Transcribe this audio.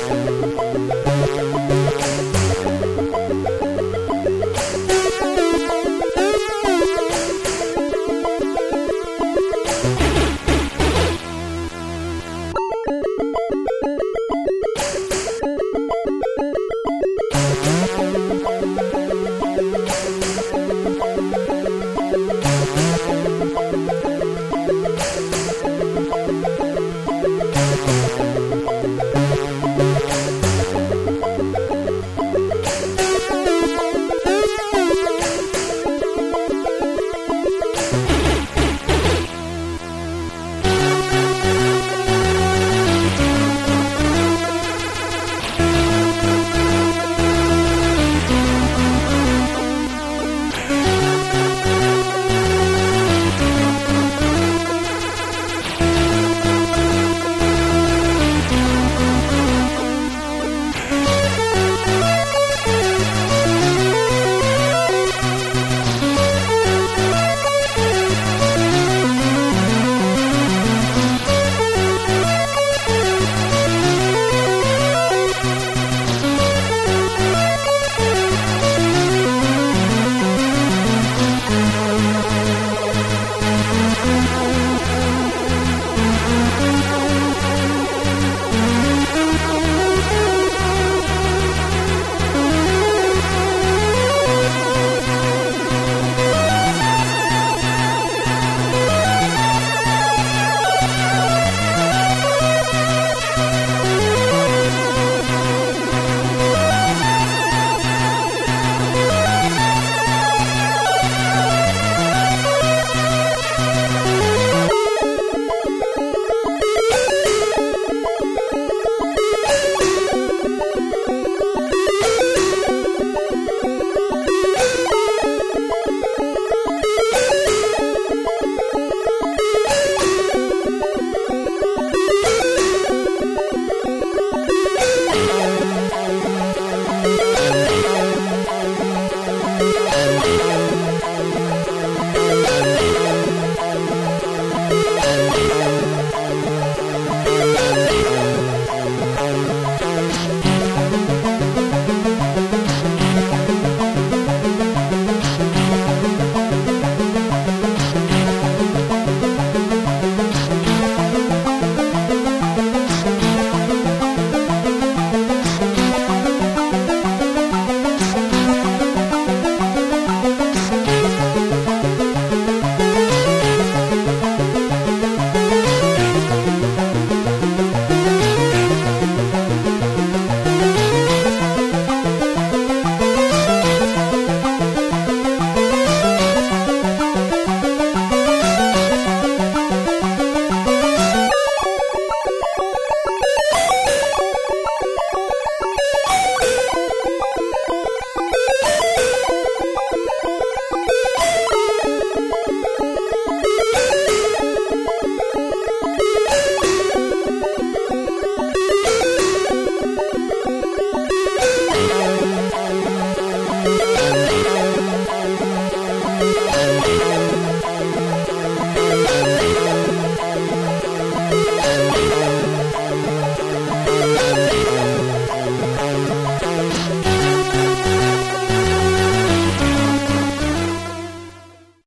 Bye. Yeah.